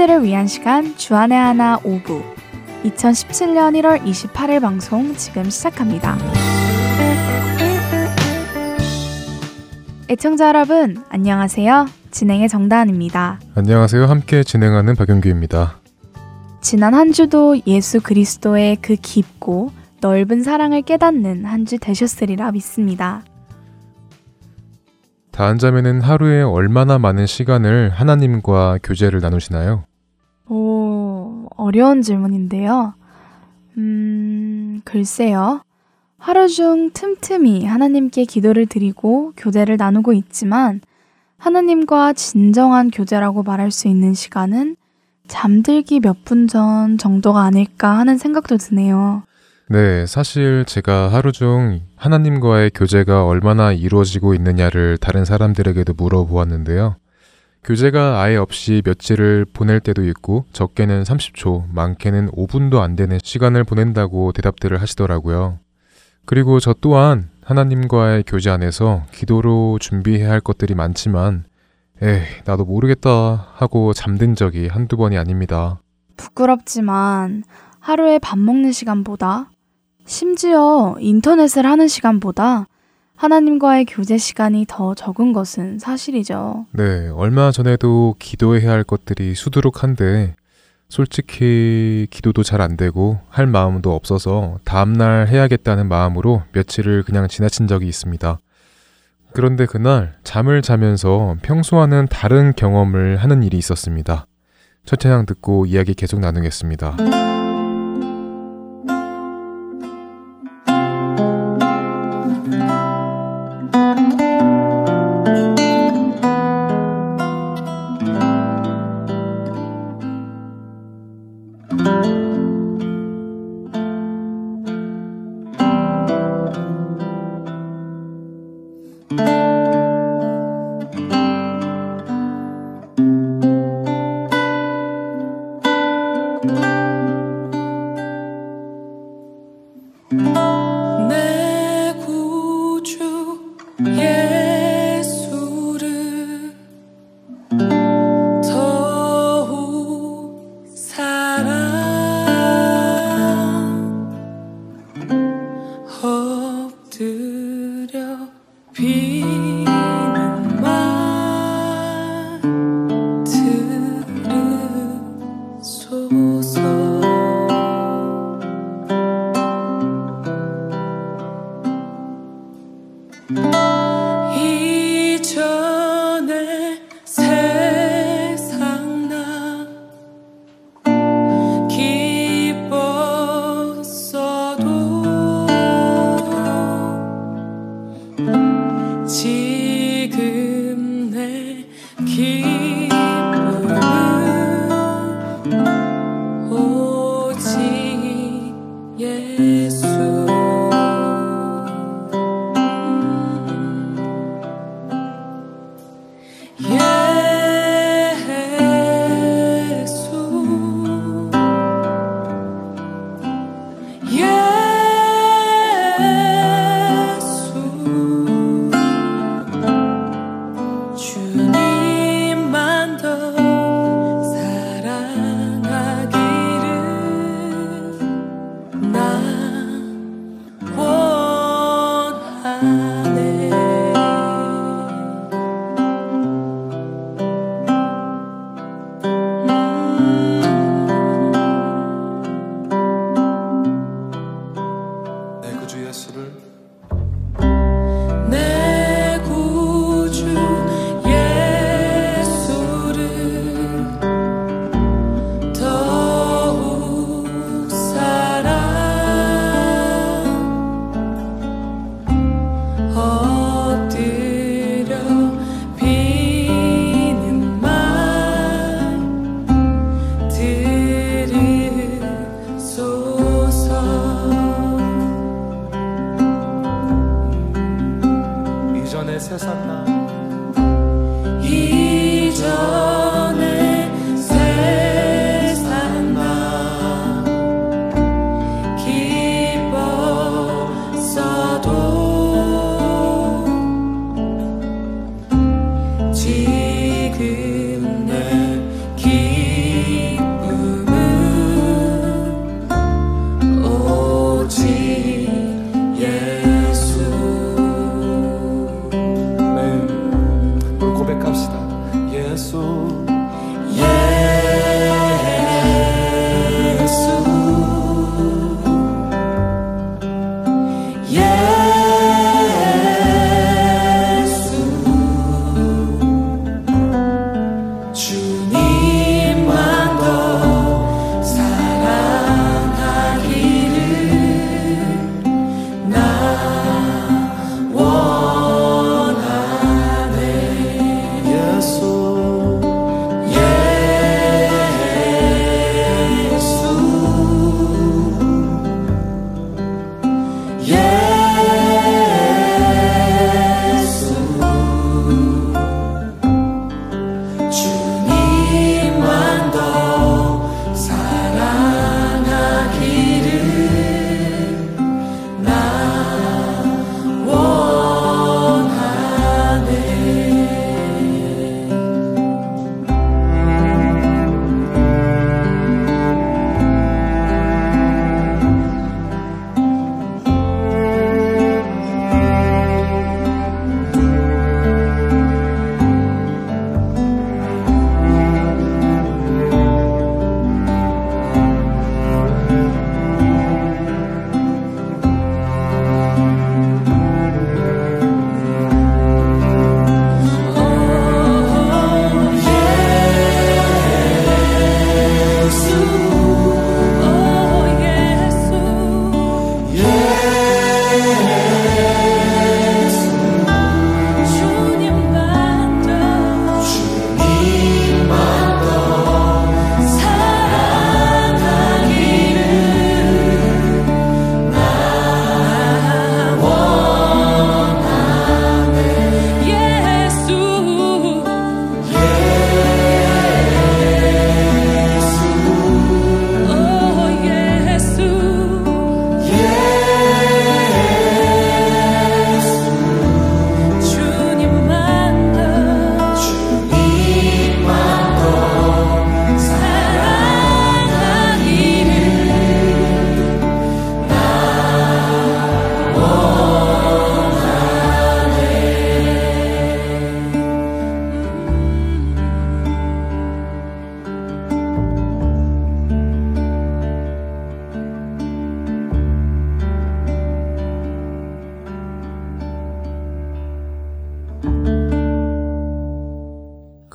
성도님들을 위한 시간 주안의 하나 5부 2017년 1월 28일 방송 지금 시작합니다. 애청자 여러분 안녕하세요. 진행의 정다은입니다. 안녕하세요. 함께 진행하는 박영규입니다. 지난 한 주도 예수 그리스도의 그 깊고 넓은 사랑을 깨닫는 한 주 되셨으리라 믿습니다. 다한 자매는 하루에 얼마나 많은 시간을 하나님과 교제를 나누시나요? 오, 어려운 질문인데요. 음, 글쎄요. 하루 중 틈틈이 하나님께 기도를 드리고 교제를 나누고 있지만 하나님과 진정한 교제라고 말할 수 있는 시간은 잠들기 몇 분 전 정도가 아닐까 하는 생각도 드네요. 네, 사실 제가 하루 중 하나님과의 교제가 얼마나 이루어지고 있느냐를 다른 사람들에게도 물어보았는데요. 교제가 아예 없이 며칠을 보낼 때도 있고 적게는 30초, 많게는 5분도 안 되는 시간을 보낸다고 대답들을 하시더라고요. 그리고 저 또한 하나님과의 교제 안에서 기도로 준비해야 할 것들이 많지만 에이, 나도 모르겠다 하고 잠든 적이 한두 번이 아닙니다. 부끄럽지만 하루에 밥 먹는 시간보다 심지어 인터넷을 하는 시간보다 하나님과의 교제 시간이 더 적은 것은 사실이죠. 네, 얼마 전에도 기도해야 할 것들이 수두룩한데 솔직히 기도도 잘 안 되고 할 마음도 없어서 다음날 해야겠다는 마음으로 며칠을 그냥 지나친 적이 있습니다. 그런데 그날 잠을 자면서 평소와는 다른 경험을 하는 일이 있었습니다. 첫 찬양 듣고 이야기 계속 나누겠습니다.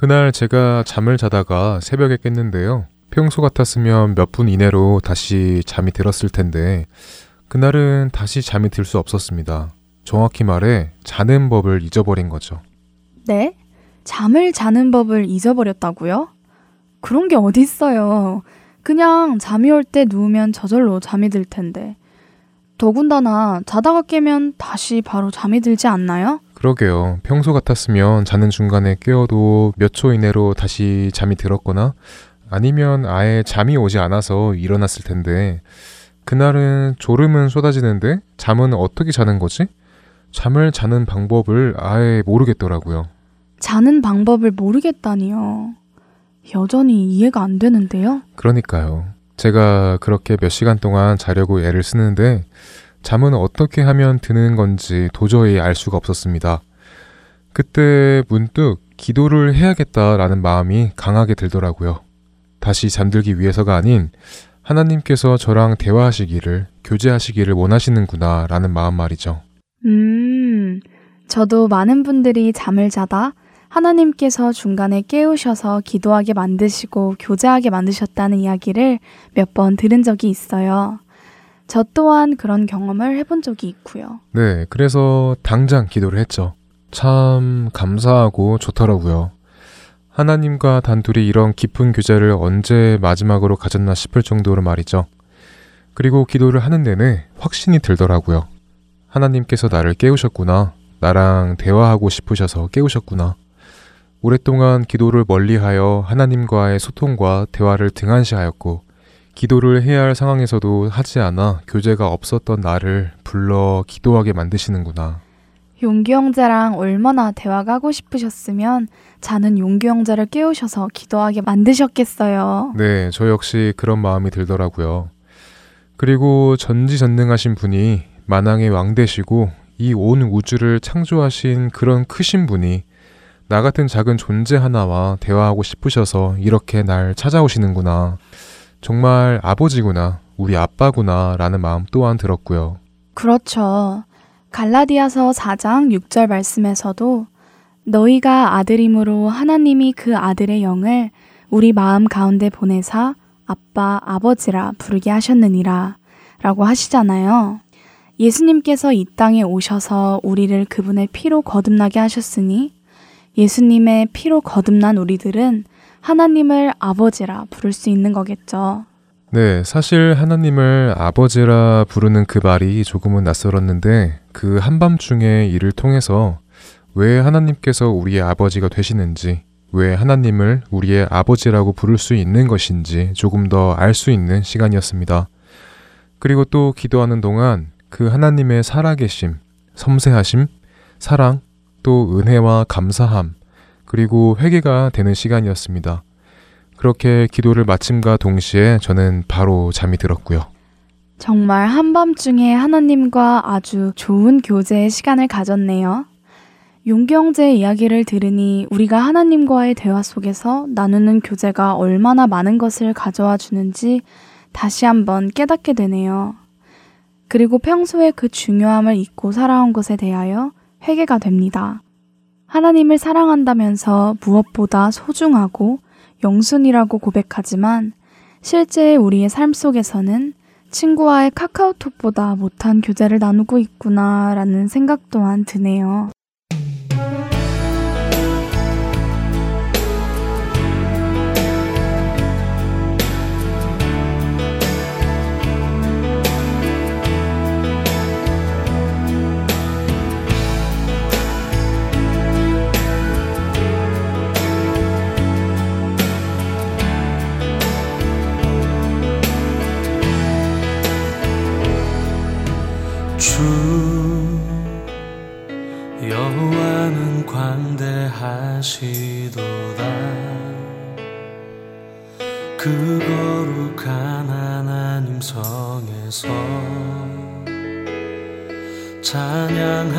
그날 제가 잠을 자다가 새벽에 깼는데요. 평소 같았으면 몇 분 이내로 다시 잠이 들었을 텐데 그날은 다시 잠이 들 수 없었습니다. 정확히 말해 자는 법을 잊어버린 거죠. 네? 잠을 자는 법을 잊어버렸다고요? 그런 게 어딨어요. 그냥 잠이 올 때 누우면 저절로 잠이 들 텐데. 더군다나 자다가 깨면 다시 바로 잠이 들지 않나요? 그러게요. 평소 같았으면 자는 중간에 깨어도 몇 초 이내로 다시 잠이 들었거나 아니면 아예 잠이 오지 않아서 일어났을 텐데 그날은 졸음은 쏟아지는데 잠은 어떻게 자는 거지? 잠을 자는 방법을 아예 모르겠더라고요. 자는 방법을 모르겠다니요. 여전히 이해가 안 되는데요. 그러니까요. 제가 그렇게 몇 시간 동안 자려고 애를 쓰는데 잠은 어떻게 하면 드는 건지 도저히 알 수가 없었습니다. 그때 문득 기도를 해야겠다라는 마음이 강하게 들더라고요. 다시 잠들기 위해서가 아닌 하나님께서 저랑 대화하시기를, 교제하시기를 원하시는구나 라는 마음 말이죠. 음, 저도 많은 분들이 잠을 자다 하나님께서 중간에 깨우셔서 기도하게 만드시고 교제하게 만드셨다는 이야기를 몇 번 들은 적이 있어요. 저 또한 그런 경험을 해본 적이 있고요. 네, 그래서 당장 기도를 했죠. 참 감사하고 좋더라고요. 하나님과 단둘이 이런 깊은 교제를 언제 마지막으로 가졌나 싶을 정도로 말이죠. 그리고 기도를 하는 내내 확신이 들더라고요. 하나님께서 나를 깨우셨구나. 나랑 대화하고 싶으셔서 깨우셨구나. 오랫동안 기도를 멀리하여 하나님과의 소통과 대화를 등한시하였고, 기도를 해야 할 상황에서도 하지 않아 교제가 없었던 나를 불러 기도하게 만드시는구나. 용기 형제랑 얼마나 대화가 하고 싶으셨으면 자는 용기 형제를 깨우셔서 기도하게 만드셨겠어요. 네, 저 역시 그런 마음이 들더라고요. 그리고 전지전능하신 분이 만왕의 왕 되시고 이 온 우주를 창조하신 그런 크신 분이 나 같은 작은 존재 하나와 대화하고 싶으셔서 이렇게 날 찾아오시는구나. 정말 아버지구나, 우리 아빠구나 라는 마음 또한 들었고요. 그렇죠. 갈라디아서 4장 6절 말씀에서도 너희가 아들임으로 하나님이 그 아들의 영을 우리 마음 가운데 보내사 아빠, 아버지라 부르게 하셨느니라 라고 하시잖아요. 예수님께서 이 땅에 오셔서 우리를 그분의 피로 거듭나게 하셨으니 예수님의 피로 거듭난 우리들은 하나님을 아버지라 부를 수 있는 거겠죠. 네, 사실 하나님을 아버지라 부르는 그 말이 조금은 낯설었는데 그 한밤중에 이를 통해서 왜 하나님께서 우리의 아버지가 되시는지, 왜 하나님을 우리의 아버지라고 부를 수 있는 것인지 조금 더 알 수 있는 시간이었습니다. 그리고 또 기도하는 동안 그 하나님의 살아계심, 섬세하심, 사랑, 또 은혜와 감사함, 그리고 회개가 되는 시간이었습니다. 그렇게 기도를 마침과 동시에 저는 바로 잠이 들었고요. 정말 한밤중에 하나님과 아주 좋은 교제의 시간을 가졌네요. 용경제의 이야기를 들으니 우리가 하나님과의 대화 속에서 나누는 교제가 얼마나 많은 것을 가져와 주는지 다시 한번 깨닫게 되네요. 그리고 평소에 그 중요함을 잊고 살아온 것에 대하여 회개가 됩니다. 하나님을 사랑한다면서 무엇보다 소중하고 영순이라고 고백하지만 실제 우리의 삶 속에서는 친구와의 카카오톡보다 못한 교제를 나누고 있구나라는 생각 또한 드네요. 여호와는 광대하시도다. 그 거룩한 하나님 성에서 찬양할지어다.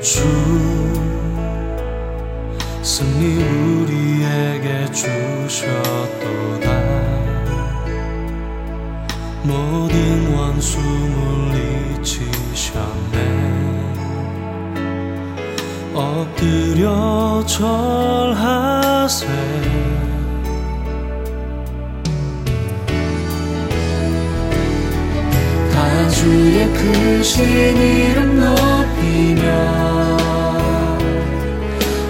주 승리 우리에게 주셨도다 모든 원수 물리치셨네. 엎드려 절하세. 다 주의 크신 이름 높이며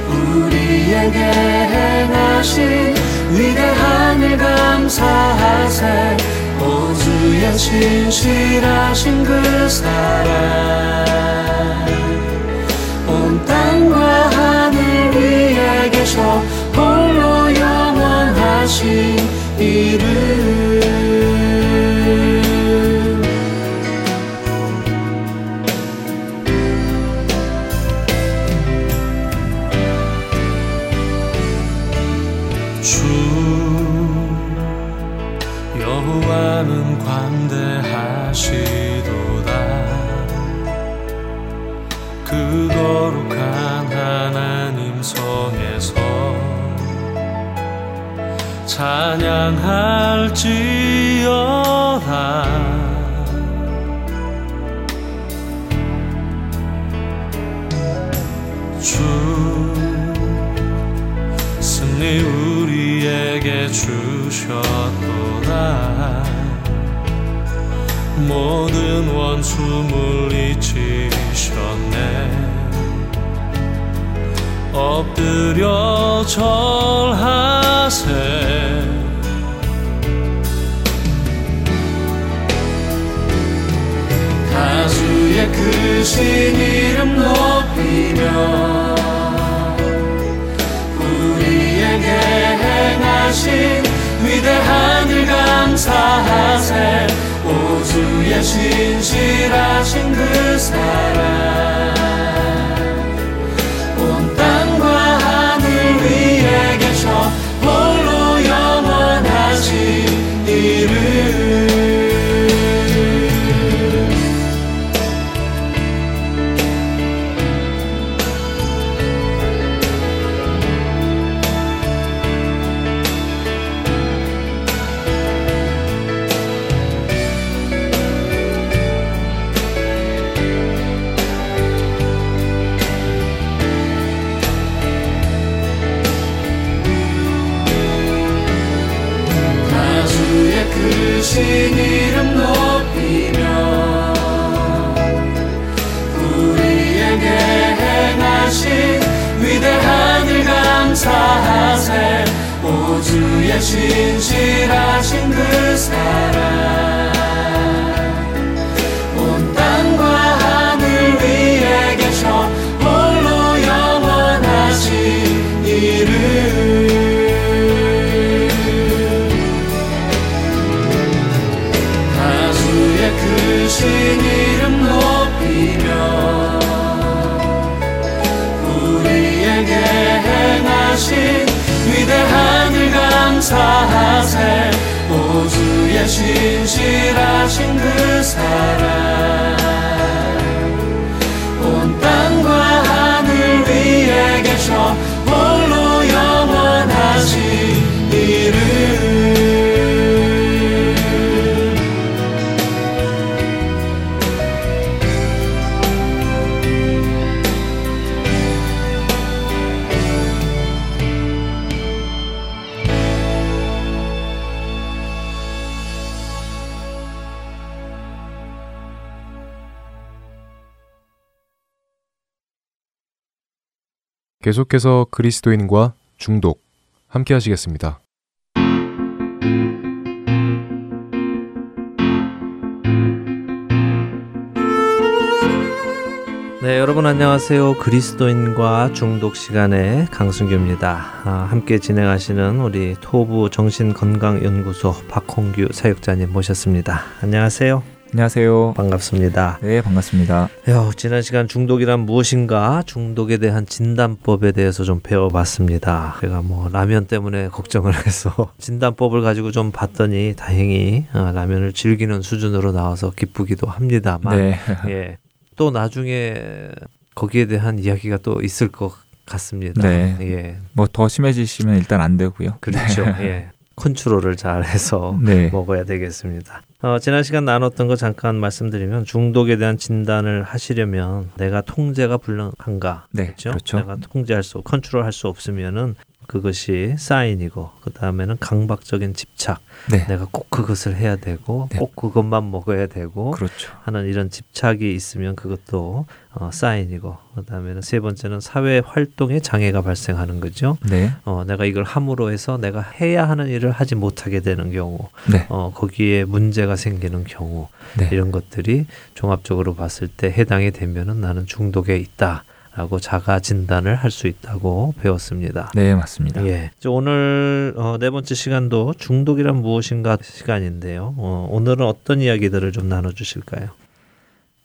우리에게 행하신 위대한 일 감사하세. 오 주의 신실하신 그 사랑. 온 땅과 하늘 위에 계셔 홀로 영원하신 이름 원수 물리치셨네. 엎드려 절하세. 다주의 크신 이름 높이며 신실하신 그 사랑 신실하신 그사 신실하신 그 사랑 계속해서 그리스도인과 중독 함께 하시겠습니다. 네, 여러분 안녕하세요. 그리스도인과 중독 시간의 강승규입니다. 아, 함께 진행하시는 우리 토부 정신건강연구소 박홍규 사육자님 모셨습니다. 안녕하세요. 안녕하세요. 반갑습니다. 네, 반갑습니다. 야, 지난 시간 중독이란 무엇인가 중독에 대한 진단법에 대해서 좀 배워봤습니다. 제가 뭐 라면 때문에 걱정을 해서 진단법을 가지고 좀 봤더니 다행히 아, 라면을 즐기는 수준으로 나와서 기쁘기도 합니다만 네. 예. 또 나중에 거기에 대한 이야기가 또 있을 것 같습니다. 네. 예. 뭐 더 심해지시면 일단 안 되고요. 그렇죠. 네. 예. 컨트롤을 잘 해서 네. 먹어야 되겠습니다. 어, 지난 시간 나눴던 거 잠깐 말씀드리면 중독에 대한 진단을 하시려면 내가 통제가 불능한가 네, 그렇죠? 그렇죠. 내가 통제할 수 컨트롤할 수 없으면은 그것이 사인이고 그 다음에는 강박적인 집착 네. 내가 꼭 그것을 해야 되고 네. 꼭 그것만 먹어야 되고 그렇죠. 하는 이런 집착이 있으면 그것도 어, 사인이고 그 다음에는 세 번째는 사회 활동에 장애가 발생하는 거죠. 네. 어, 내가 이걸 함으로 해서 내가 해야 하는 일을 하지 못하게 되는 경우, 네. 어, 거기에 문제가 생기는 경우 네. 이런 것들이 종합적으로 봤을 때 해당이 되면은 나는 중독에 있다. 라고 자가 진단을 할 수 있다고 배웠습니다. 네, 맞습니다. 예. 저 오늘 어, 네 번째 시간도 중독이란 무엇인가 시간인데요. 어, 오늘은 어떤 이야기들을 좀 나눠 주실까요?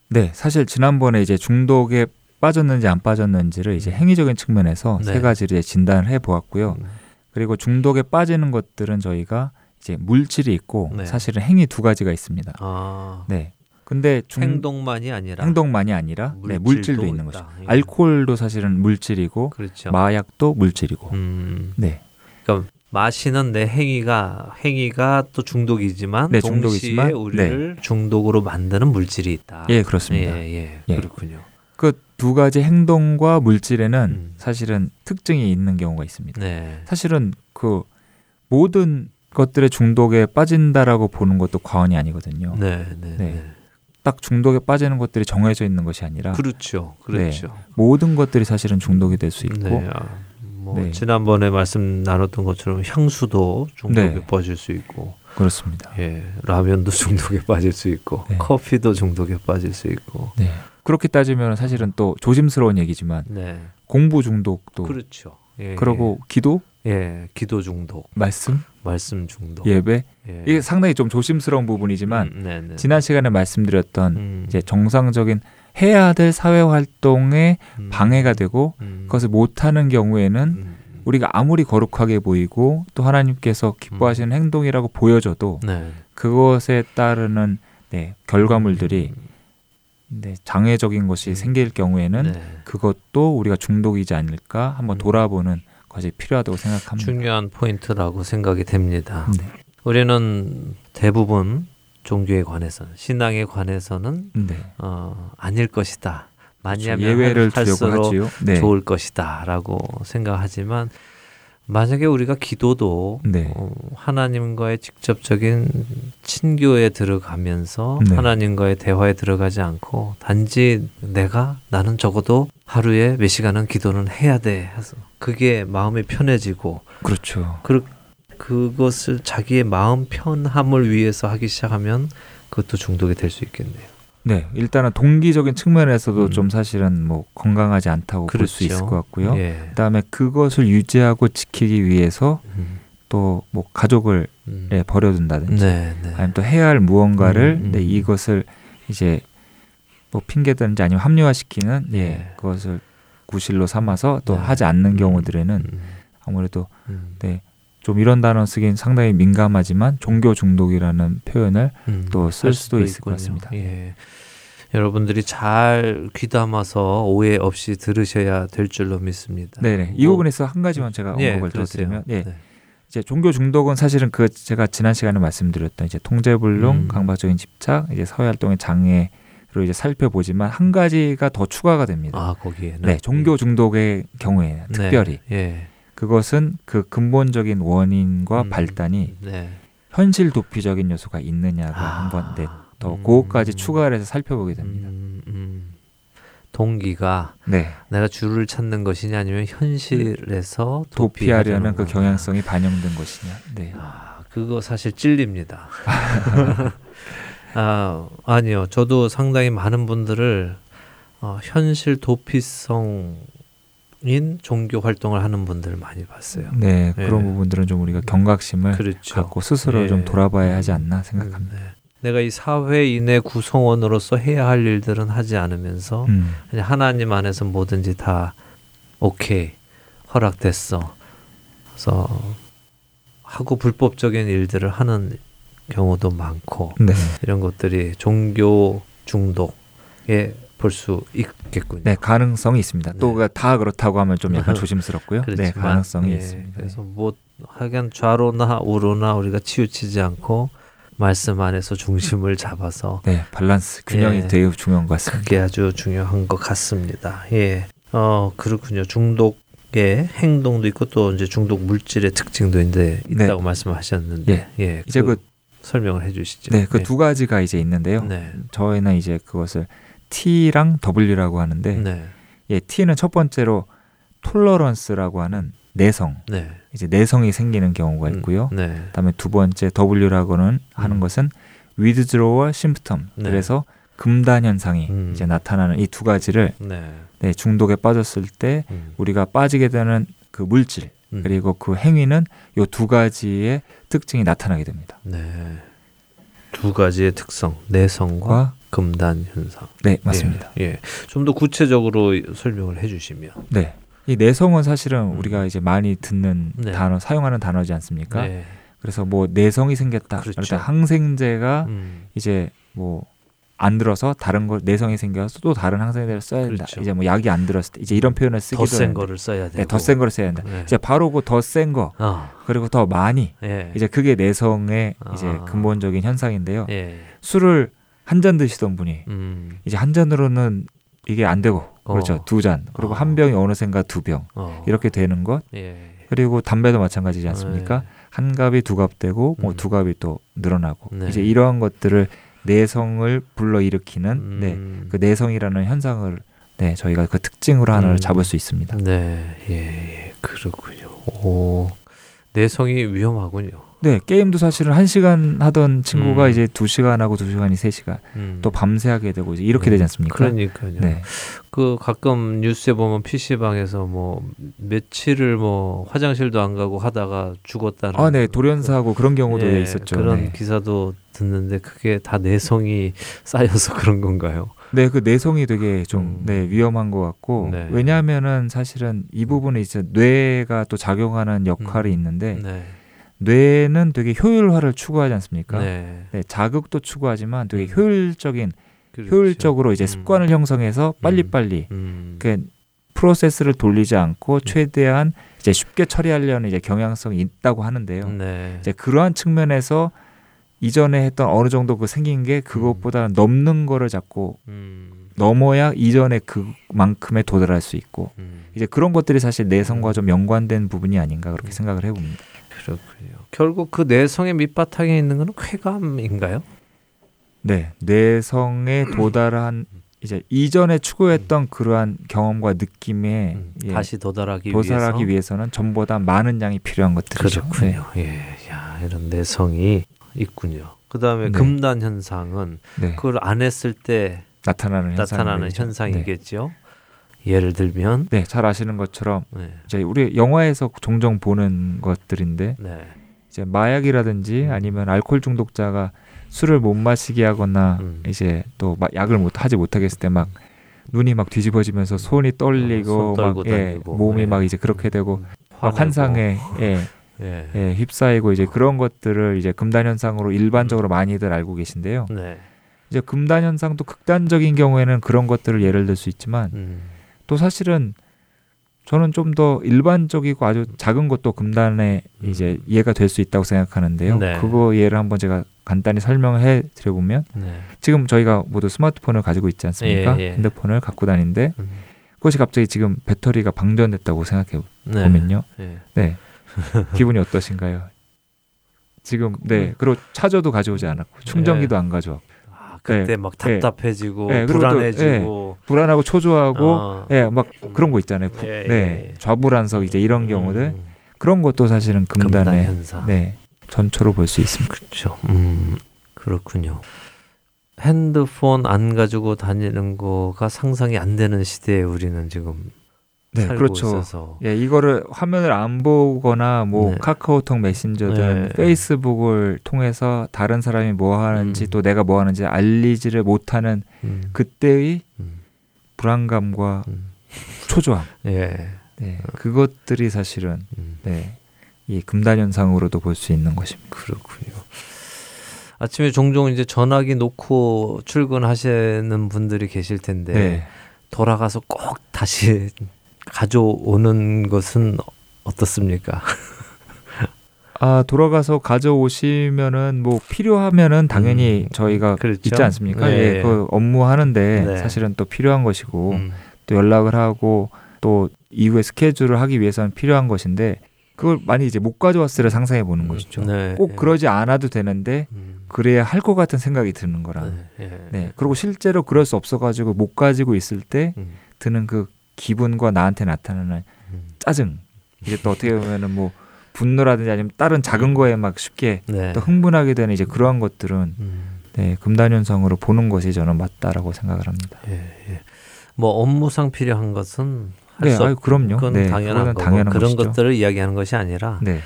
네, 사실 지난번에 이제 중독에 빠졌는지 안 빠졌는지를 이제 행위적인 측면에서 네. 세 가지를 이제 진단을 해 보았고요. 음, 그리고 중독에 빠지는 것들은 저희가 이제 물질이 있고 네. 사실은 행위 두 가지가 있습니다. 아, 네. 근데 중 행동만이 아니라 행동만이 아니라 네, 물질도 있는 있다. 거죠. 예. 알코올도 사실은 물질이고 그렇죠. 마약도 물질이고. 음, 네. 그러니까 마시는 내 행위가 행위가 또 중독이지만 네, 동시에 중독이지만, 우리를 중독으로 만드는 물질이 있다. 예, 그렇습니다. 예, 예, 예. 그렇군요. 그 두 가지 행동과 물질에는 음. 사실은 특징이 있는 경우가 있습니다. 네, 사실은 그 모든 것들의 중독에 빠진다라고 보는 것도 과언이 아니거든요. 네, 네, 네. 네. 딱 중독에 빠지는 것들이 정해져 있는 것이 아니라 그렇죠, 그렇죠. 모든 것들이 사실은 중독이 될 수 있고 네, 아, 뭐 네. 지난번에 말씀 나눴던 것처럼 향수도 중독에 네. 빠질 수 있고, 그렇습니다. 예, 라면도 중독에 빠질 수 있고, 네. 커피도 중독에 빠질 수 있고, 네. 그렇게 따지면 사실은 또 조심스러운 얘기지만 네, 공부 중독도 그렇죠. 예, 그러고 기도, 예, 예, 기도 중독, 말씀, 말씀 중독, 예배? 예. 이게 상당히 좀 조심스러운 부분이지만 음, 네, 네. 지난 시간에 말씀드렸던 음, 이제 정상적인 해야 될 사회 활동에 음, 방해가 되고 음, 그것을 못하는 경우에는 음, 우리가 아무리 거룩하게 보이고 또 하나님께서 기뻐하시는 행동이라고 보여져도 네, 그것에 따르는 네, 결과물들이 네, 장애적인 것이 음. 생길 경우에는 네. 그것도 우리가 중독이지 않을까 한번 음. 돌아보는 것이 필요하다고 생각합니다. 중요한 포인트라고 생각이 됩니다. 네. 우리는 대부분 종교에 관해서는 신앙에 관해서는 네. 어, 아닐 것이다. 많이 그렇죠. 하면 예외를 할- 할수록. 네. 좋을 것이다라고 생각하지만 만약에 우리가 기도도 네. 어, 하나님과의 직접적인 친교에 들어가면서 네. 하나님과의 대화에 들어가지 않고 단지 내가 나는 적어도 하루에 몇 시간은 기도는 해야 돼 해서 그게 마음이 편해지고 그렇죠. 그, 그것을 자기의 마음 편함을 위해서 하기 시작하면 그것도 중독이 될 수 있겠네요. 네, 일단은 동기적인 측면에서도 음. 좀 사실은 뭐 건강하지 않다고 그렇죠. 있을 것 같고요. 예. 그다음에 그것을 유지하고 지키기 위해서 음, 또뭐 가족을 음. 예, 버려둔다든지 네, 네. 아니면 또 해야 할 무언가를 음, 음. 네, 이것을 이제 뭐 핑계든지 아니면 합리화시키는 예, 네. 그것을 구실로 삼아서 또 네. 하지 않는 음, 경우들에는 음, 아무래도 음, 네, 좀 이런 단어 쓰긴 상당히 민감하지만 종교 중독이라는 표현을 음, 또쓸할 수도 있을 것 있군요. 같습니다. 예. 여러분들이 잘 귀담아서 오해 없이 들으셔야 될 줄로 믿습니다. 네네. 이 뭐, 부분에서 한 가지만 제가 예, 언급을 더 그러세요. 드리면 예. 네. 이제 종교 중독은 사실은 그 제가 지난 시간에 말씀드렸던 이제 통제불능, 음. 강박적인 집착, 이제 사회 활동의 장애 로 이제 살펴보지만 한 가지가 더 추가가 됩니다. 아 거기에는 네, 종교 중독의 경우에는 네. 특별히 예. 그것은 그 근본적인 원인과 음. 발단이 네. 현실 도피적인 요소가 있느냐가 아. 한번 네, 더 음. 그것까지 추가를 해서 살펴보게 됩니다. 음, 음. 동기가 네, 내가 줄을 찾는 것이냐 아니면 현실에서 도피하려는 그 경향성이 반영된 것이냐. 네, 아, 그거 사실 찔립니다. 아, 아니요. 저도 상당히 많은 분들을 어, 현실 도피성인 종교 활동을 하는 분들을 많이 봤어요. 네, 예. 그런 부분들은 좀 우리가 경각심을 그렇죠. 갖고 스스로 예. 좀 돌아봐야 하지 않나 생각합니다. 네. 내가 이 사회인의 구성원으로서 해야 할 일들은 하지 않으면서 음, 그냥 하나님 안에서 뭐든지 다 오케이 허락됐어. 그래서 하고 불법적인 일들을 하는 경우도 많고 네, 이런 것들이 종교 중독에 볼 수 있겠군요. 네 가능성이 있습니다. 네. 또다 그렇다고 하면 좀 약간 조심스럽고요. 네, 그렇지만, 가능성이 예, 있습니다. 그래서 뭐 하여간 좌로나 우로나 우리가 치우치지 않고 말씀 안에서 중심을 잡아서 네, 밸런스 균형이 예. 되게 중요한 것 같습니다. 그게 아주 중요한 것 같습니다. 예. 어, 그렇군요. 중독의 행동도 있고 또 이제 중독 물질의 특징도 이제 있다고 말씀하셨는데 예. 이제 그 설명을 해 주시죠. 네, 그 두 가지가 이제 있는데요. 네. 저희는 이제 그것을 T랑 W라고 하는데 네. 예, T는 첫 번째로 톨러런스라고 하는 내성, 네. 이제 내성이 생기는 경우가 있고요. 음, 네. 그다음에 두 번째 W라고는 하는 음. 것은 symptom. 네. 그래서 금단 현상이 음. 이제 나타나는 이 두 가지를 네. 네, 중독에 빠졌을 때 음. 우리가 빠지게 되는 그 물질 음. 그리고 그 행위는 요 두 가지의 특징이 나타나게 됩니다. 네. 두 가지의 특성, 내성과 과 금단 현상. 네, 맞습니다. 예. 예. 좀 더 구체적으로 설명을 해 주시면. 네. 이 내성은 사실은 우리가 이제 많이 듣는 음. 네. 단어, 사용하는 단어지 않습니까? 네. 그래서 뭐 내성이 생겼다. 그렇죠. 항생제가 음. 이제 뭐 안 들어서 다른 걸 내성이 생겨서 또 다른 항생제를 써야 된다. 그렇죠. 이제 뭐 약이 안 들었을 때 이제 이런 표현을 쓰기도 더센 하는데 거를 써야 되고. 네, 더센 거를 써야 된다. 네. 이제 바로 그 더 센거 아. 그리고 더 많이 예. 이제 그게 내성의 이제 아. 근본적인 현상인데요. 예. 술을 한 잔 드시던 분이 음. 이제 한 잔으로는 이게 안 되고 그렇죠 어. 두잔 그리고 어. 한 병이 어느샌가 두병 어. 이렇게 되는 것 예. 그리고 담배도 마찬가지지 않습니까? 네. 한 갑이 두 갑 되고 뭐 음. 두 갑이 또 늘어나고 네. 이제 이러한 것들을 내성을 불러 일으키는 음. 네, 그 내성이라는 현상을 네 저희가 그 특징으로 하나를 음. 잡을 수 있습니다. 네. 예. 예. 그렇군요. 오. 내성이 위험하군요. 네 게임도 사실은 한 시간 하던 친구가 음. 이제 두 시간 하고 두 시간이 세 시간 음. 또 밤새 하게 되고 이제 이렇게 음. 되지 않습니까? 그러니까요. 네. 그 가끔 뉴스에 보면 PC방에서 뭐 며칠을 뭐 화장실도 안 가고 하다가 죽었다는 아, 네 돌연사하고 그런 경우도 예, 있었죠. 그런 네. 기사도 듣는데 그게 다 내성이 쌓여서 그런 건가요? 네, 그 내성이 되게 좀 음. 네, 위험한 것 같고 네. 왜냐하면은 사실은 이 부분에 이제 뇌가 또 작용하는 역할이 음. 있는데 네. 뇌는 되게 효율화를 추구하지 않습니까? 네. 네, 자극도 추구하지만 되게 음. 효율적인 그렇죠. 효율적으로 이제 음. 습관을 형성해서 빨리빨리 음. 그 프로세스를 돌리지 않고 음. 최대한 이제 쉽게 처리하려는 이제 경향성이 있다고 하는데요. 네. 이제 그러한 측면에서 이전에 했던 어느 정도 그 생긴 게 그것보다는 넘는 거를 자꾸 음. 넘어야 이전에 그만큼에 도달할 수 있고 음. 이제 그런 것들이 사실 내성과 좀 연관된 부분이 아닌가 그렇게 생각을 해봅니다. 그렇군요. 결국 그 내성의 밑바탕에 있는 거는 쾌감인가요? 네, 내성에 도달한 이제 이전에 추구했던 그러한 경험과 느낌에 음. 예, 다시 도달하기 도달하기 위해서 위해서는 전보다 많은 양이 필요한 것들이죠. 네. 그렇군요. 예, 야 이런 내성이 있군요. 그 다음에 네. 금단 현상은 네, 네, 그걸 안 했을 때 나타나는 나타나는 현상들이죠. 네. 현상이겠죠. 예를 들면 네, 잘 아시는 것처럼 네, 이제 우리 영화에서 종종 보는 것들인데 네, 이제 마약이라든지 음. 아니면 알코올 중독자가 술을 못 마시게 하거나 음. 이제 또막 약을 못 하지 못하게 했을 때 막 눈이 막 뒤집어지면서 손이 떨리고 어, 막 예. 몸이 네. 막 이제 그렇게 되고 음, 막. 환상에 예, 예, 예, 휩싸이고 이제 그런 것들을 이제 금단 현상으로 일반적으로 많이들 알고 계신데요. 네, 이제 금단 현상도 극단적인 경우에는 그런 것들을 예를 들 수 있지만 음, 또 사실은 저는 좀 더 일반적이고 아주 작은 것도 금단에 음. 이제 이해가 될 수 있다고 생각하는데요. 네. 그거 예를 한번 제가 간단히 설명을 해 드려 보면 네, 지금 저희가 모두 스마트폰을 가지고 있지 않습니까? 예, 예. 핸드폰을 갖고 다니는데 음, 그것이 갑자기 지금 배터리가 방전됐다고 생각해 네, 보면요. 예. 네. 기분이 어떠신가요? 지금 네 그리고 차저도 가져오지 않았고 충전기도 안 가져왔고 아, 그때 막 네. 답답해지고 네, 그리고 또, 불안해지고 불안하고 초조하고 어. 예막 그런 거 있잖아요. 부- 예, 네 예. 좌불안석 이제 이런 경우들 음, 그런 것도 사실은 금단 금단의 현상. 네 전초로 볼 수 있습니다. 그렇죠. 음, 그렇군요. 핸드폰 안 가지고 다니는 거가 상상이 안 되는 시대에 우리는 지금 네 살고 그렇죠. 있어서 예 이거를 화면을 안 보거나 뭐 네. 카카오톡 메신저든 네. 페이스북을 통해서 다른 사람이 뭐 하는지 음. 또 내가 뭐 하는지 알리지를 못하는 음, 그때의 음, 불안감과 음. 초조함 예, 네 그것들이 사실은 음, 네, 이 금단 현상으로도 볼 수 있는 것입니다. 그렇군요. 아침에 종종 이제 전화기 놓고 출근하시는 분들이 계실 텐데 네. 돌아가서 꼭 다시 가져오는 것은 어떻습니까? 아 돌아가서 가져오시면은 뭐 필요하면은 당연히 음, 저희가 그렇죠. 있지 않습니까? 네. 예, 그 업무 하는데 네. 사실은 또 필요한 것이고 음. 또 연락을 하고 또 이후에 스케줄을 하기 위해서는 필요한 것인데 그걸 많이 이제 못 가져왔으를 상상해 보는 것이죠. 네. 꼭 예. 그러지 않아도 되는데 음. 그래야 할 것 같은 생각이 드는 거라. 네. 예. 네. 그리고 실제로 그럴 수 없어가지고 못 가지고 있을 때 음. 드는 그 기분과 나한테 나타나는 음. 짜증. 이게 또 어떻게 보면은 뭐 분노라든지 아니면 다른 작은 거에 막 쉽게 네. 또 흥분하게 되는 이제 그러한 것들은 음. 네, 금단현상으로 보는 것이 저는 맞다라고 생각을 합니다. 예, 예. 뭐 업무상 필요한 것은 할 네, 아유, 그럼요. 그건 네, 당연한 거고 당연한 그런 것이죠. 것들을 이야기하는 것이 아니라 네,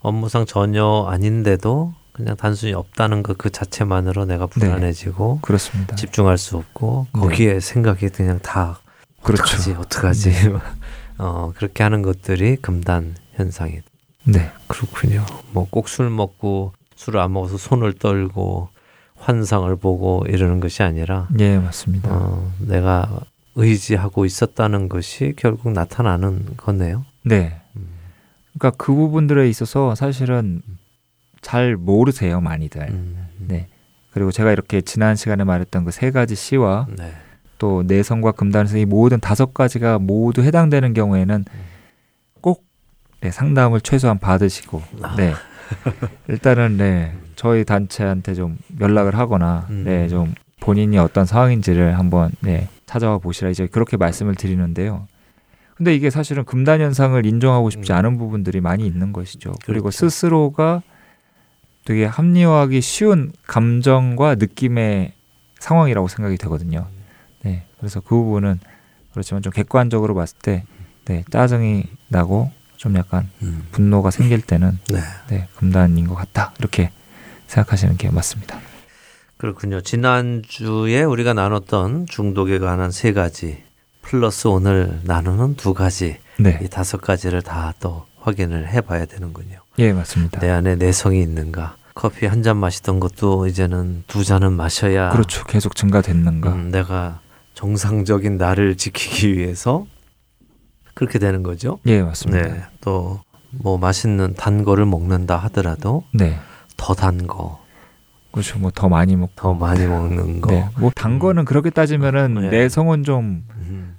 업무상 전혀 아닌데도 그냥 단순히 없다는 것 그 자체만으로 내가 불안해지고 그렇습니다. 집중할 수 없고 네. 거기에 생각이 그냥 다 그렇죠. 어떡하지 어떡하지 어 그렇게 하는 것들이 금단 현상이 네, 그렇군요. 뭐 꼭 술 먹고 술을 안 먹어서 손을 떨고 환상을 보고 이러는 것이 아니라 예, 맞습니다. 어, 내가 의지하고 있었다는 것이 결국 나타나는 거네요. 네, 음. 그러니까 그 부분들에 있어서 사실은 잘 모르세요, 많이들. 음. 네. 그리고 제가 이렇게 지난 시간에 말했던 그 세 가지 시와 네. 또 내성과 금단에서 이 모든 다섯 가지가 모두 해당되는 경우에는 꼭 네, 상담을 최소한 받으시고 아. 네. 일단은 네 저희 단체한테 좀 연락을 하거나 음. 네좀 본인이 어떤 상황인지를 한번 네 찾아와 보시라 이제 그렇게 말씀을 드리는데요. 근데 이게 사실은 금단 현상을 인정하고 싶지 음. 않은 부분들이 많이 있는 것이죠. 그리고 그렇죠. 스스로가 되게 합리화하기 쉬운 감정과 느낌의 상황이라고 생각이 되거든요. 네, 그래서 그 부분은 그렇지만 좀 객관적으로 봤을 때 네, 짜증이 나고 좀 약간 음. 분노가 생길 때는 네. 네, 금단인 것 같다 이렇게 생각하시는 게 맞습니다. 그렇군요. 지난주에 우리가 나눴던 중독에 관한 세 가지 플러스 오늘 나누는 두 가지 네, 이 다섯 가지를 다 또 확인을 해봐야 되는군요. 예 맞습니다. 내 안에 내성이 있는가? 커피 한 잔 마시던 것도 이제는 두 잔은 마셔야 그렇죠. 계속 증가됐는가? 음, 내가 정상적인 나를 지키기 위해서 그렇게 되는 거죠. 예 맞습니다. 네. 또 뭐 맛있는 단 거를 먹는다 하더라도 네, 더 단 거, 그렇죠. 뭐 더 많이 먹고. 더 많이 먹는 거. 네, 뭐단 거는 그렇게 따지면은 네. 내성은 좀 음,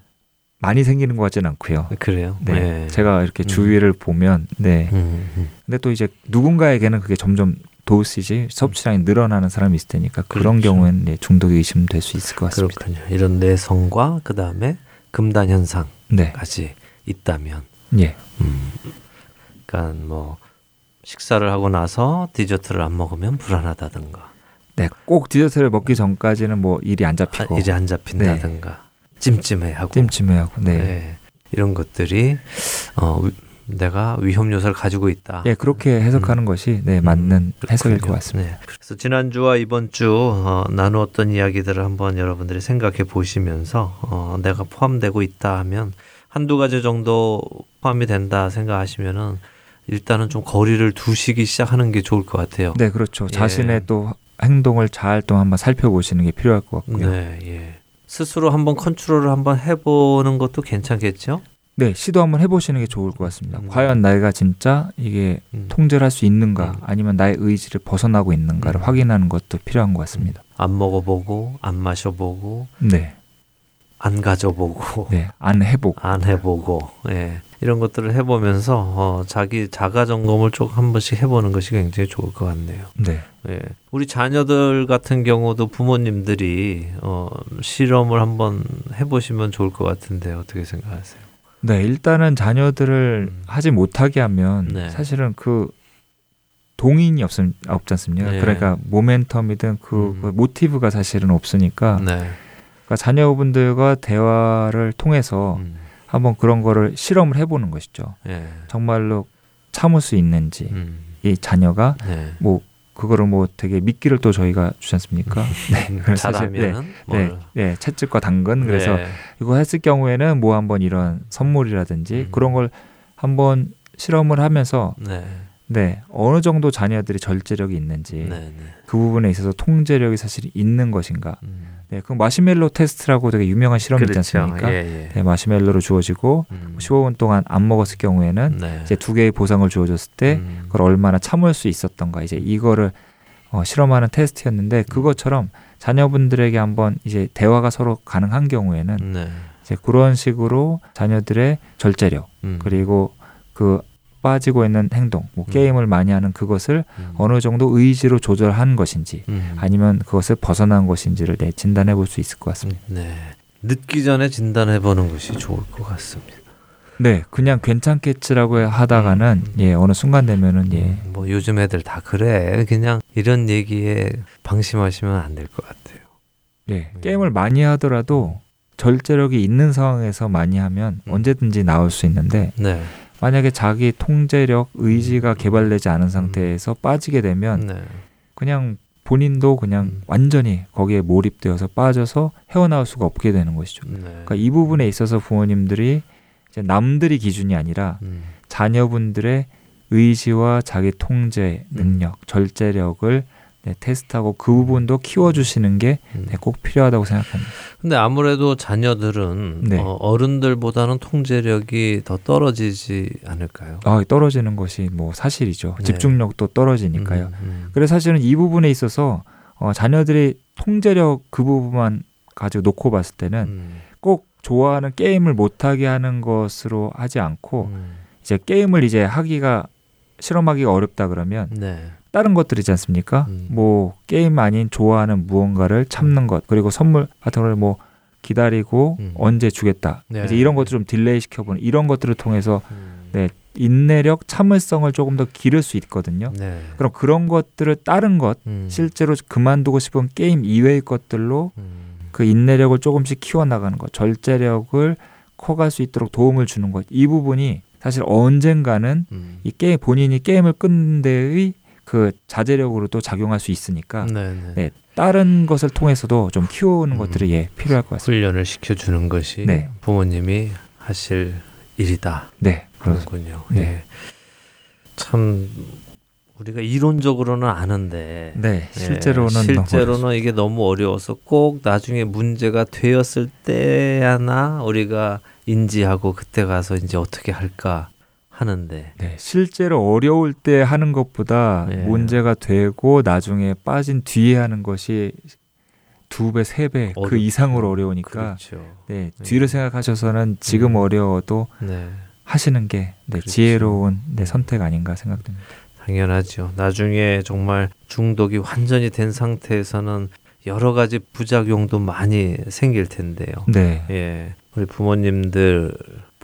많이 생기는 것 같지는 않고요. 그래요. 네, 제가 이렇게 음. 주위를 보면 네, 음, 음. 근데 또 이제 누군가에게는 그게 점점 도시지 섭취량이 늘어나는 사람이 있을 테니까 그런 그렇죠. 경우에는 네, 중독이 의심될 수 있을 것 같습니다. 그렇군요. 이런 내성과 그 다음에 금단 현상까지 네, 있다면, 예, 음, 그러니까 뭐 식사를 하고 나서 디저트를 안 먹으면 불안하다든가, 네, 꼭 디저트를 먹기 전까지는 뭐 일이 안 잡히고. 아, 일이 안 잡힌다든가, 찜찜해하고, 찜찜해하고, 네, 네, 이런 것들이 어, 위- 내가 위험 요소를 가지고 있다. 예, 그렇게 해석하는 것이 네 맞는 해석일 것. 같습니다. 네. 그래서 지난주와 이번 주 어, 나누었던 이야기들을 한번 여러분들이 생각해 보시면서 어, 내가 포함되고 있다 하면 한두 가지 정도 포함이 된다 생각하시면은 일단은 좀 거리를 두시기 시작하는 게 좋을 것 같아요. 네, 그렇죠. 예. 자신의 또 행동을 잘 또 한번 살펴보시는 게 필요할 것 같고요. 네, 네, 예. 스스로 한번 컨트롤을 한번 해보는 것도 괜찮겠죠? 네, 시도 한번 해보시는 게 좋을 것 같습니다. 음. 과연 내가 진짜 이게 음. 통제를 할 수 있는가, 음. 아니면 나의 의지를 벗어나고 있는가를 음. 확인하는 것도 필요한 것 같습니다. 안 먹어보고, 안 마셔보고, 네, 안 가져보고, 네, 안 해보고, 안 해보고, 예. 이런 것들을 해보면서 어, 자기 자가 점검을 좀한 번씩 해보는 것이 굉장히 좋을 것 같네요. 네, 예. 우리 자녀들 같은 경우도 부모님들이 어, 실험을 한번 해보시면 좋을 것 같은데 어떻게 생각하세요? 네, 일단은 자녀들을 음. 하지 못하게 하면 네. 사실은 그 동인이 없, 없지 않습니까? 네. 그러니까 모멘텀이든 그, 음. 그 모티브가 사실은 없으니까 네. 그러니까 자녀분들과 대화를 통해서 음. 한번 그런 거를 실험을 해보는 것이죠. 예. 정말로 참을 수 있는지 음. 이 자녀가 네. 뭐 그거를 뭐 되게 미끼를 또 저희가 주지 않습니까? 네, 사실 네, 네, 뭘. 네, 채찍과 당근 그래서 네. 이거 했을 경우에는 뭐 한번 이런 선물이라든지 음. 그런 걸 한번 실험을 하면서 네. 네 어느 정도 자녀들이 절제력이 있는지 네, 네. 그 부분에 있어서 통제력이 사실 있는 것인가. 음. 네, 그 마시멜로 테스트라고 되게 유명한 실험이 있지 그렇죠. 않습니까? 예, 예. 네, 마시멜로를 주어지고 음. 15분 동안 안 먹었을 경우에는 네. 이제 두 개의 보상을 주어졌을 때 음. 그걸 얼마나 참을 수 있었던가 이제 이거를 어, 실험하는 테스트였는데 그것처럼 자녀분들에게 한번 이제 대화가 서로 가능한 경우에는 네. 이제 그런 식으로 자녀들의 절제력 음. 그리고 그 빠지고 있는 행동, 뭐 음. 게임을 많이 하는 그것을 음. 어느 정도 의지로 조절한 것인지 음. 아니면 그것을 벗어난 것인지를 네, 진단해 볼 수 있을 것 같습니다. 네. 늦기 전에 진단해 보는 것이 좋을 것 같습니다. 네, 그냥 괜찮겠지라고 하다가는 음. 예 어느 순간 되면은 예 음, 뭐 요즘 애들 다 그래. 그냥 이런 얘기에 방심하시면 안 될 것 같아요. 예, 게임을 많이 하더라도 절제력이 있는 상황에서 많이 하면 음. 언제든지 나올 수 있는데 네. 만약에 자기 통제력, 의지가 개발되지 않은 상태에서 빠지게 되면 네. 그냥 본인도 그냥 음. 완전히 거기에 몰입되어서 빠져서 헤어나올 수가 없게 되는 것이죠. 네. 그러니까 이 부분에 있어서 부모님들이 이제 남들이 기준이 아니라 음. 자녀분들의 의지와 자기 통제 능력, 절제력을 네, 테스트하고 그 부분도 키워주시는 게 음. 네, 꼭 필요하다고 생각합니다. 근데 아무래도 자녀들은 네. 어, 어른들보다는 통제력이 더 떨어지지 않을까요? 아, 떨어지는 것이 뭐 사실이죠. 네. 집중력도 떨어지니까요. 음, 음. 그래서 사실은 이 부분에 있어서 어, 자녀들이 통제력 그 부분만 가지고 놓고 봤을 때는 음, 꼭 좋아하는 게임을 못하게 하는 것으로 하지 않고 음. 이제 게임을 이제 하기가 실험하기가 어렵다 그러면 네. 다른 것들이지 않습니까? 음. 뭐 게임 아닌 좋아하는 무언가를 참는 것 그리고 선물 같은 걸 뭐 기다리고 음. 언제 주겠다 네. 이제 이런 것들 좀 delay 시켜보는 이런 것들을 통해서 음. 네 인내력 참을성을 조금 더 기를 수 있거든요. 네. 그럼 그런 것들을 다른 것 음. 실제로 그만두고 싶은 게임 이외의 것들로 음. 그 인내력을 조금씩 키워나가는 것, 절제력을 커갈 수 있도록 도움을 주는 것. 이 부분이 사실 언젠가는 음. 이 게임 본인이 게임을 끊는 데의 그 자제력으로도 작용할 수 있으니까 네, 네. 네, 다른 것을 통해서도 좀 키우는 음. 것들이 예 필요할 것 같습니다. 훈련을 시켜주는 것이 네. 부모님이 하실 일이다. 네. 그렇군요. 네. 예. 참 우리가 이론적으로는 아는데 네, 예, 실제로는 너무. 실제로는 이게 너무 어려워서 꼭 나중에 문제가 되었을 때야나 우리가 인지하고 그때 가서 이제 어떻게 할까 하는데 네, 실제로 어려울 때 하는 것보다 예. 문제가 되고 나중에 빠진 뒤에 하는 것이 두 배, 세 배 그. 이상으로 어려우니까 그렇죠. 네, 네. 뒤를 생각하셔서는 지금 음. 어려워도 네. 하시는 게 네, 그렇죠. 지혜로운 네, 선택 아닌가 생각됩니다. 당연하죠. 나중에 정말 중독이 완전히 된 상태에서는 여러 가지 부작용도 많이 생길 텐데요. 네, 예, 우리 부모님들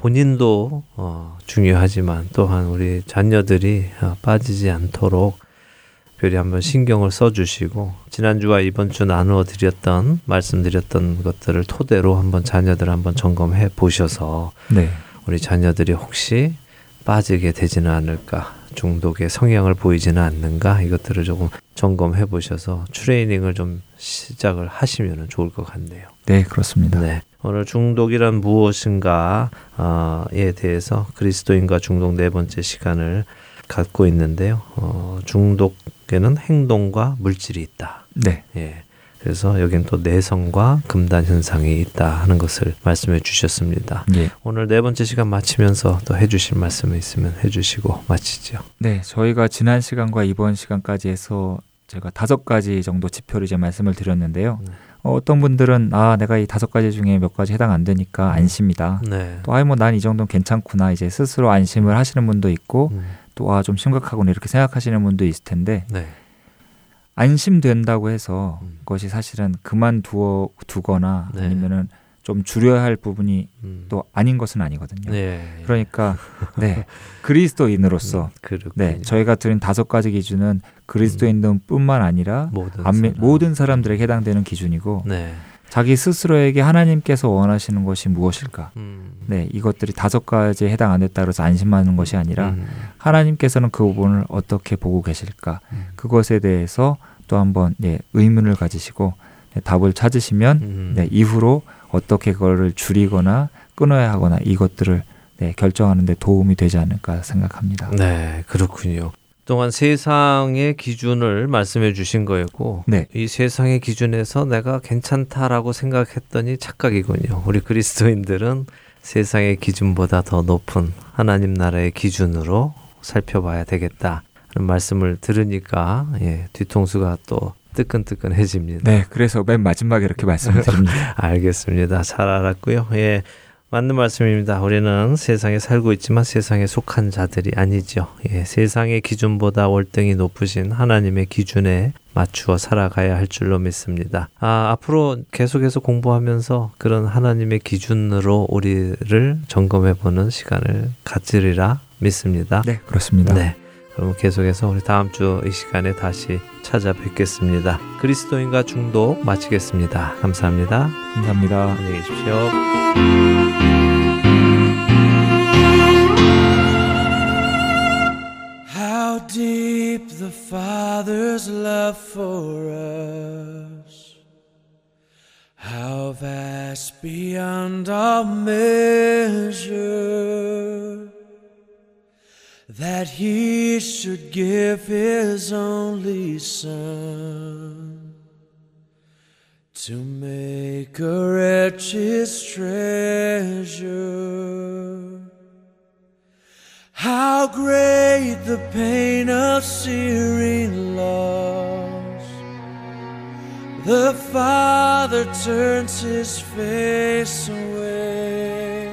본인도 어, 중요하지만 또한 우리 자녀들이 어, 빠지지 않도록 특별히 한번 신경을 써주시고 지난주와 이번 주 나누어 드렸던 말씀드렸던 것들을 토대로 한번 자녀들 한번 점검해 보셔서 네, 우리 자녀들이 혹시 빠지게 되지는 않을까 중독의 성향을 보이지는 않는가 이것들을 조금 점검해 보셔서 트레이닝을 좀 시작을 하시면 좋을 것 같네요. 네, 그렇습니다. 네. 오늘 중독이란 무엇인가에 대해서 그리스도인과 중독 네 번째 시간을 갖고 있는데요. 어, 중독에는 행동과 물질이 있다. 네, 예. 그래서 여기는 또 내성과 금단 현상이 있다 하는 것을 말씀해 주셨습니다. 예, 오늘 네 번째 시간 마치면서 또 해주실 말씀이 있으면 해주시고 마치죠. 네, 저희가 지난 시간과 이번 시간까지 해서 제가 다섯 가지 정도 지표를 이제 말씀을 드렸는데요. 네. 어, 어떤 분들은 아 내가 이 다섯 가지 중에 몇 가지 해당 안 되니까 안심이다. 네. 또 아이 뭐 난 이 정도는 괜찮구나 이제 스스로 안심을 하시는 분도 있고 음, 또아 좀 심각하구나 이렇게 생각하시는 분도 있을 텐데 네. 안심된다고 해서 음. 그것이 사실은 그만두어 두거나 네. 아니면은 좀 줄여야 할 부분이 음. 또 아닌 것은 아니거든요. 네. 그러니까 네 그리스도인으로서 그렇군요. 네 저희가 드린 다섯 가지 기준은 그리스도인뿐만 아니라 모든 안미- 사람. 모든 사람들에게 해당되는 기준이고 네. 자기 스스로에게 하나님께서 원하시는 것이 무엇일까? 음. 네 이것들이 다섯 가지에 해당 안 됐다 그래서 안심하는 것이 아니라 음. 하나님께서는 그 부분을 어떻게 보고 계실까? 음. 그것에 대해서 또 한번 예, 의문을 가지시고 네, 답을 찾으시면 음. 네, 이후로 어떻게 그거를 줄이거나 끊어야 하거나 이것들을 네, 결정하는 데 도움이 되지 않을까 생각합니다. 네, 그렇군요. 동안 세상의 기준을 말씀해 주신 거였고 네. 이 세상의 기준에서 내가 괜찮다라고 생각했더니 착각이군요. 우리 그리스도인들은 세상의 기준보다 더 높은 하나님 나라의 기준으로 살펴봐야 되겠다. 는 말씀을 들으니까 예, 뒤통수가 또 뜨끈뜨끈해집니다. 네, 그래서 맨 마지막에 이렇게 말씀을 드립니다. 알겠습니다. 잘 알았고요. 예. 맞는 말씀입니다. 우리는 세상에 살고 있지만 세상에 속한 자들이 아니죠. 예, 세상의 기준보다 월등히 높으신 하나님의 기준에 맞추어 살아가야 할 줄로 믿습니다. 아, 앞으로 계속해서 공부하면서 그런 하나님의 기준으로 우리를 점검해 보는 시간을 가지리라 믿습니다. 네, 그렇습니다. 네. 그럼 계속해서 우리 다음 주 이 시간에 다시 찾아뵙겠습니다. 그리스도인과 중독 마치겠습니다. 감사합니다. 감사합니다. 안녕히 계십시오. How deep the Father's love for us, how vast beyond all measure, that He should give His only Son to make a wretch His treasure. How great the pain of searing loss. The Father turns his face away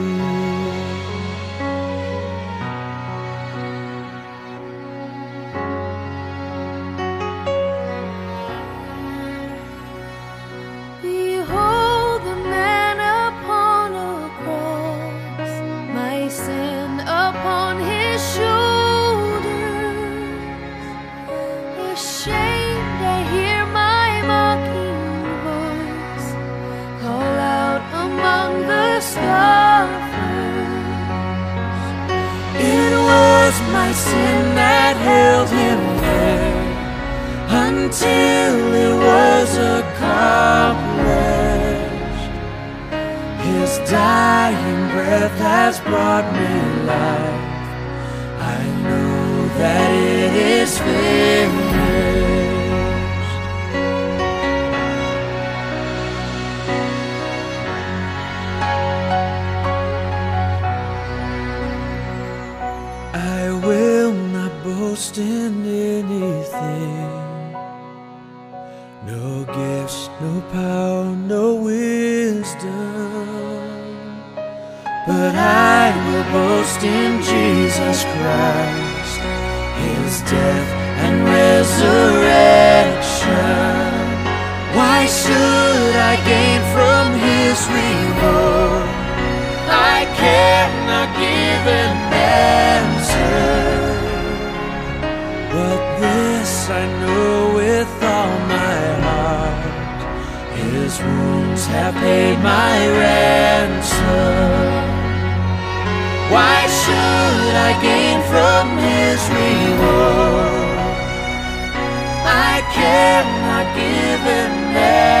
Paid my ransom. Why should I gain from His reward? I cannot give an answer.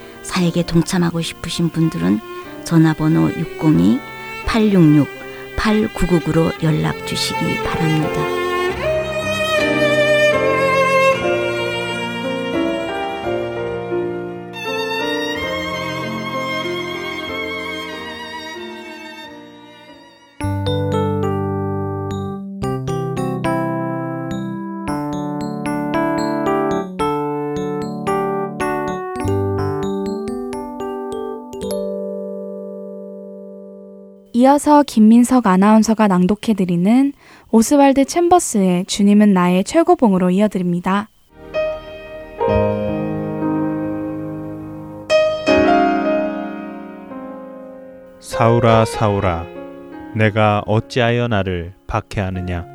사역에 동참하고 싶으신 분들은 전화번호 602-866-8999로 연락 주시기 바랍니다. 이어서 김민석 아나운서가 낭독해드리는 오스왈드 챔버스의 주님은 나의 최고봉으로 이어드립니다. 사울아 사울아 내가 어찌하여 나를 박해하느냐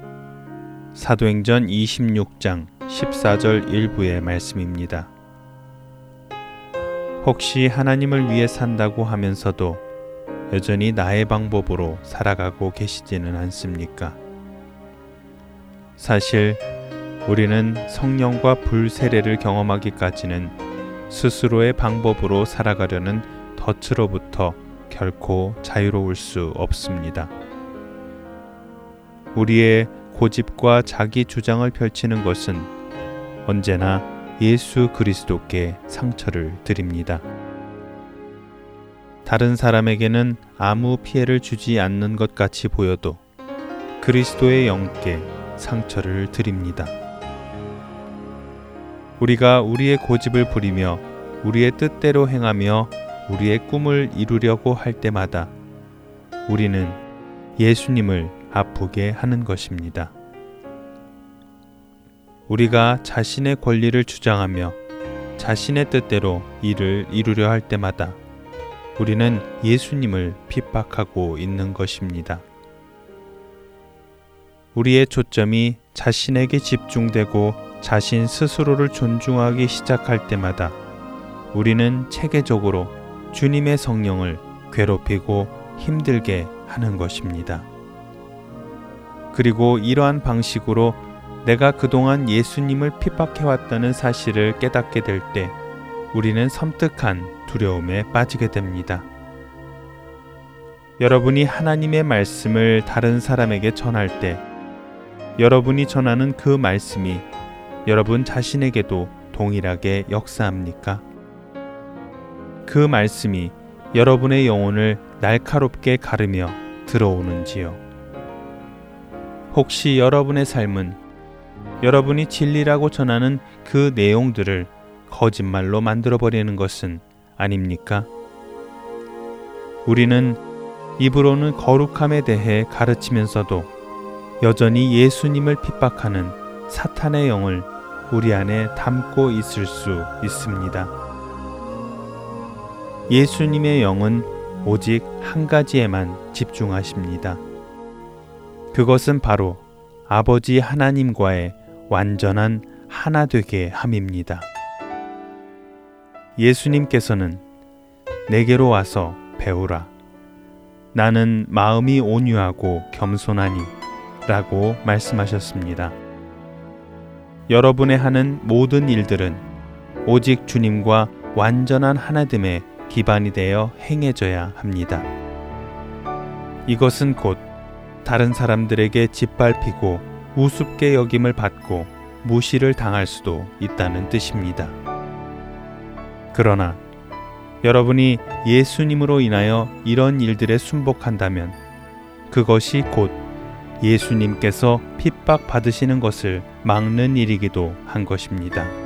사도행전 26장 14절 일부의 말씀입니다. 혹시 하나님을 위해 산다고 하면서도 여전히 나의 방법으로 살아가고 계시지는 않습니까? 사실 우리는 성령과 불세례를 경험하기까지는 스스로의 방법으로 살아가려는 덫으로부터 결코 자유로울 수 없습니다. 우리의 고집과 자기 주장을 펼치는 것은 언제나 예수 그리스도께 상처를 드립니다. 다른 사람에게는 아무 피해를 주지 않는 것 같이 보여도 그리스도의 영께 상처를 드립니다. 우리가 우리의 고집을 부리며 우리의 뜻대로 행하며 우리의 꿈을 이루려고 할 때마다 우리는 예수님을 아프게 하는 것입니다. 우리가 자신의 권리를 주장하며 자신의 뜻대로 일을 이루려 할 때마다 우리는 예수님을 핍박하고 있는 것입니다. 우리의 초점이 자신에게 집중되고 자신 스스로를 존중하기 시작할 때마다 우리는 체계적으로 주님의 성령을 괴롭히고 힘들게 하는 것입니다. 그리고 이러한 방식으로 내가 그동안 예수님을 핍박해왔다는 사실을 깨닫게 될 때 우리는 섬뜩한 두려움에 빠지게 됩니다. 여러분이 하나님의 말씀을 다른 사람에게 전할 때 여러분이 전하는 그 말씀이 여러분 자신에게도 동일하게 역사합니까? 그 말씀이 여러분의 영혼을 날카롭게 가르며 들어오는지요? 혹시 여러분의 삶은 여러분이 진리라고 전하는 그 내용들을 거짓말로 만들어버리는 것은 아닙니까? 우리는 입으로는 거룩함에 대해 가르치면서도 여전히 예수님을 핍박하는 사탄의 영을 우리 안에 담고 있을 수 있습니다. 예수님의 영은 오직 한 가지에만 집중하십니다. 그것은 바로 아버지 하나님과의 완전한 하나 되게 함입니다. 예수님께서는 내게로 와서 배우라. 나는 마음이 온유하고 겸손하니 라고 말씀하셨습니다. 여러분의 하는 모든 일들은 오직 주님과 완전한 하나됨에 기반이 되어 행해져야 합니다. 이것은 곧 다른 사람들에게 짓밟히고 우습게 여김을 받고 무시를 당할 수도 있다는 뜻입니다. 그러나 여러분이 예수님으로 인하여 이런 일들에 순복한다면 그것이 곧 예수님께서 핍박 받으시는 것을 막는 일이기도 한 것입니다.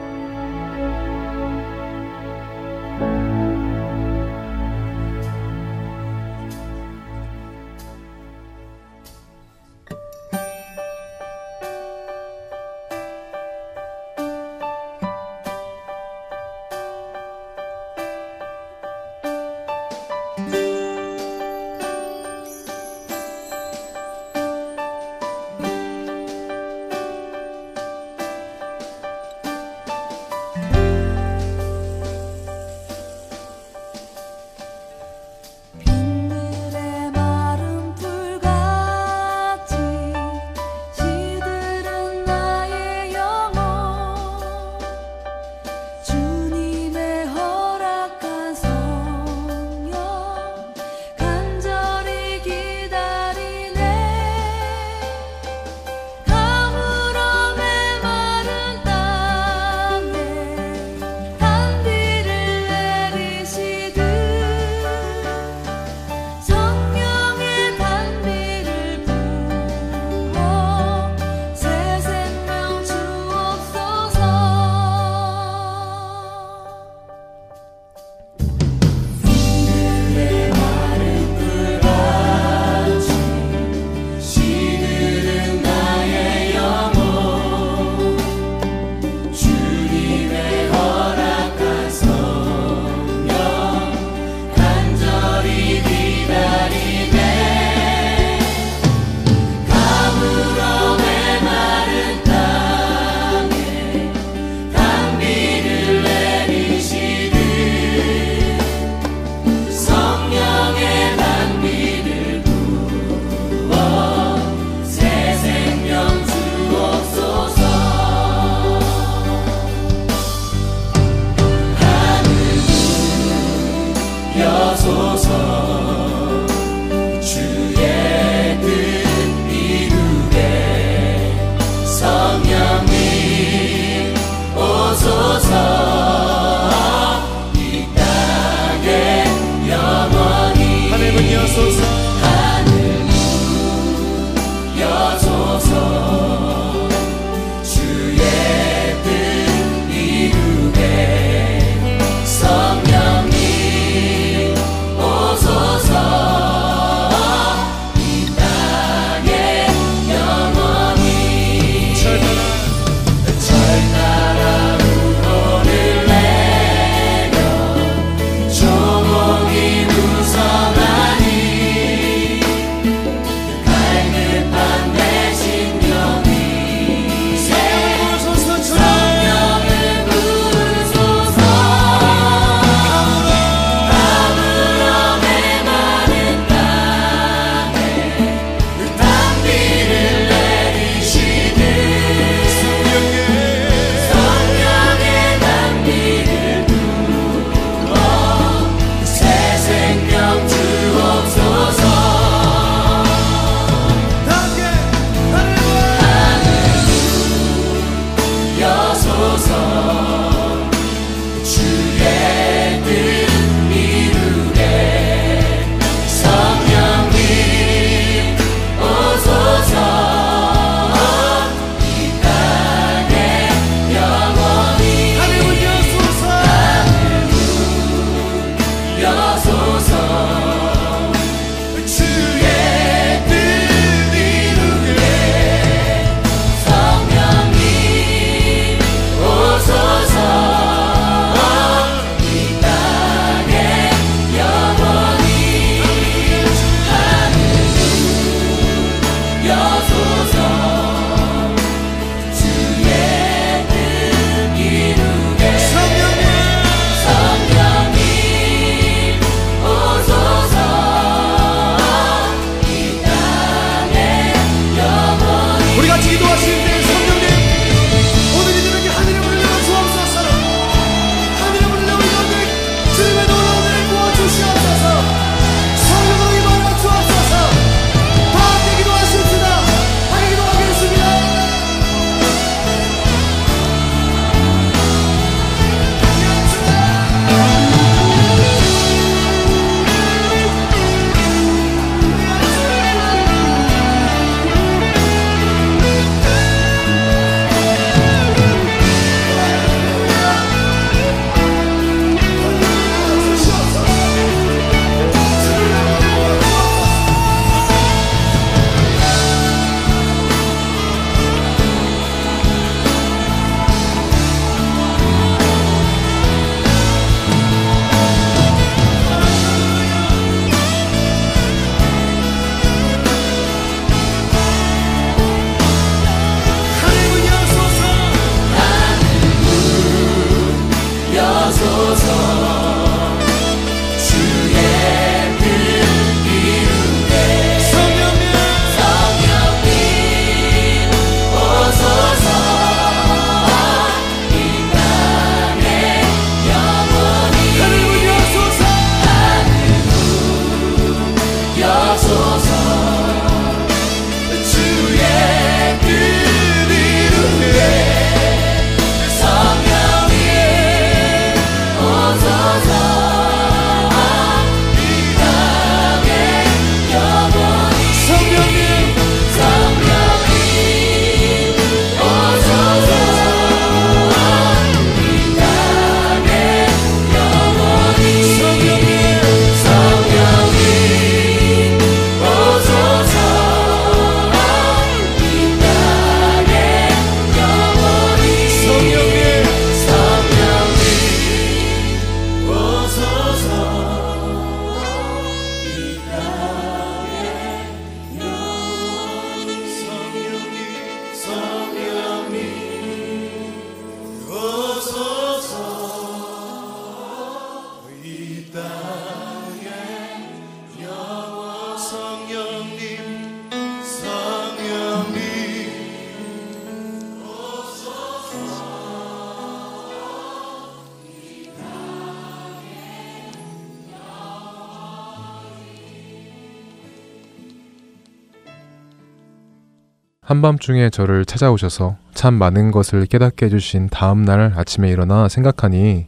한밤중에 저를 찾아오셔서 참 많은 것을 깨닫게 해주신 다음 날 아침에 일어나 생각하니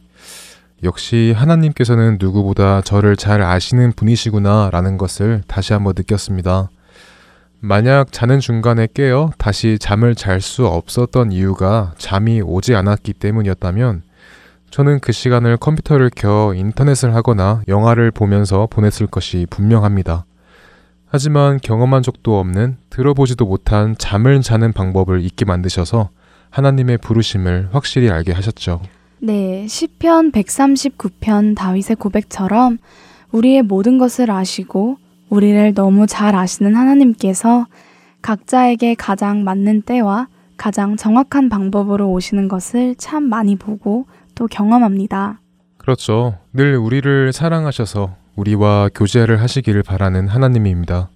역시 하나님께서는 누구보다 저를 잘 아시는 분이시구나 라는 것을 다시 한번 느꼈습니다. 만약 자는 중간에 깨어 다시 잠을 잘 수 없었던 이유가 잠이 오지 않았기 때문이었다면 저는 그 시간을 컴퓨터를 켜 인터넷을 하거나 영화를 보면서 보냈을 것이 분명합니다. 하지만 경험한 적도 없는 들어보지도 못한 잠을 자는 방법을 잊게 만드셔서 하나님의 부르심을 확실히 알게 하셨죠. 네, 시편 139편 다윗의 고백처럼 우리의 모든 것을 아시고 우리를 너무 잘 아시는 하나님께서 각자에게 가장 맞는 때와 가장 정확한 방법으로 오시는 것을 참 많이 보고 또 경험합니다. 그렇죠. 늘 우리를 사랑하셔서 우리와 교제를 하시기를 바라는 하나님입니다.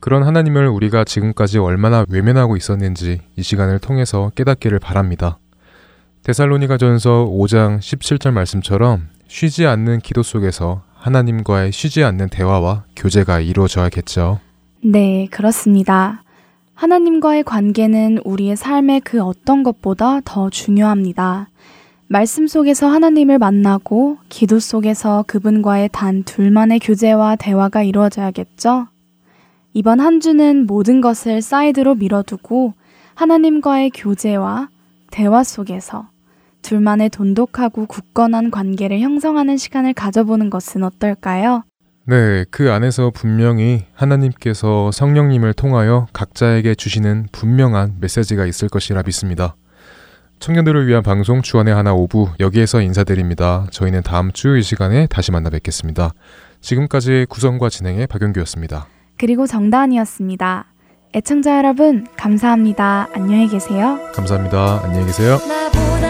그런 하나님을 우리가 지금까지 얼마나 외면하고 있었는지 이 시간을 통해서 깨닫기를 바랍니다. 데살로니가 전서 5장 17절 말씀처럼 쉬지 않는 기도 속에서 하나님과의 쉬지 않는 대화와 교제가 이루어져야겠죠. 네, 그렇습니다. 하나님과의 관계는 우리의 삶의 그 어떤 것보다 더 중요합니다. 말씀 속에서 하나님을 만나고 기도 속에서 그분과의 단 둘만의 교제와 대화가 이루어져야겠죠? 이번 한 주는 모든 것을 사이드로 밀어두고 하나님과의 교제와 대화 속에서 둘만의 돈독하고 굳건한 관계를 형성하는 시간을 가져보는 것은 어떨까요? 네, 그 안에서 분명히 하나님께서 성령님을 통하여 각자에게 주시는 분명한 메시지가 있을 것이라 믿습니다. 청년들을 위한 방송 주안의 하나 오부 여기에서 인사드립니다. 저희는 다음 주 이 시간에 다시 만나 뵙겠습니다. 지금까지 구성과 진행의 박영규였습니다. 그리고 정다은이었습니다. 애청자 여러분, 감사합니다. 안녕히 계세요. 감사합니다. 안녕히 계세요. 나보다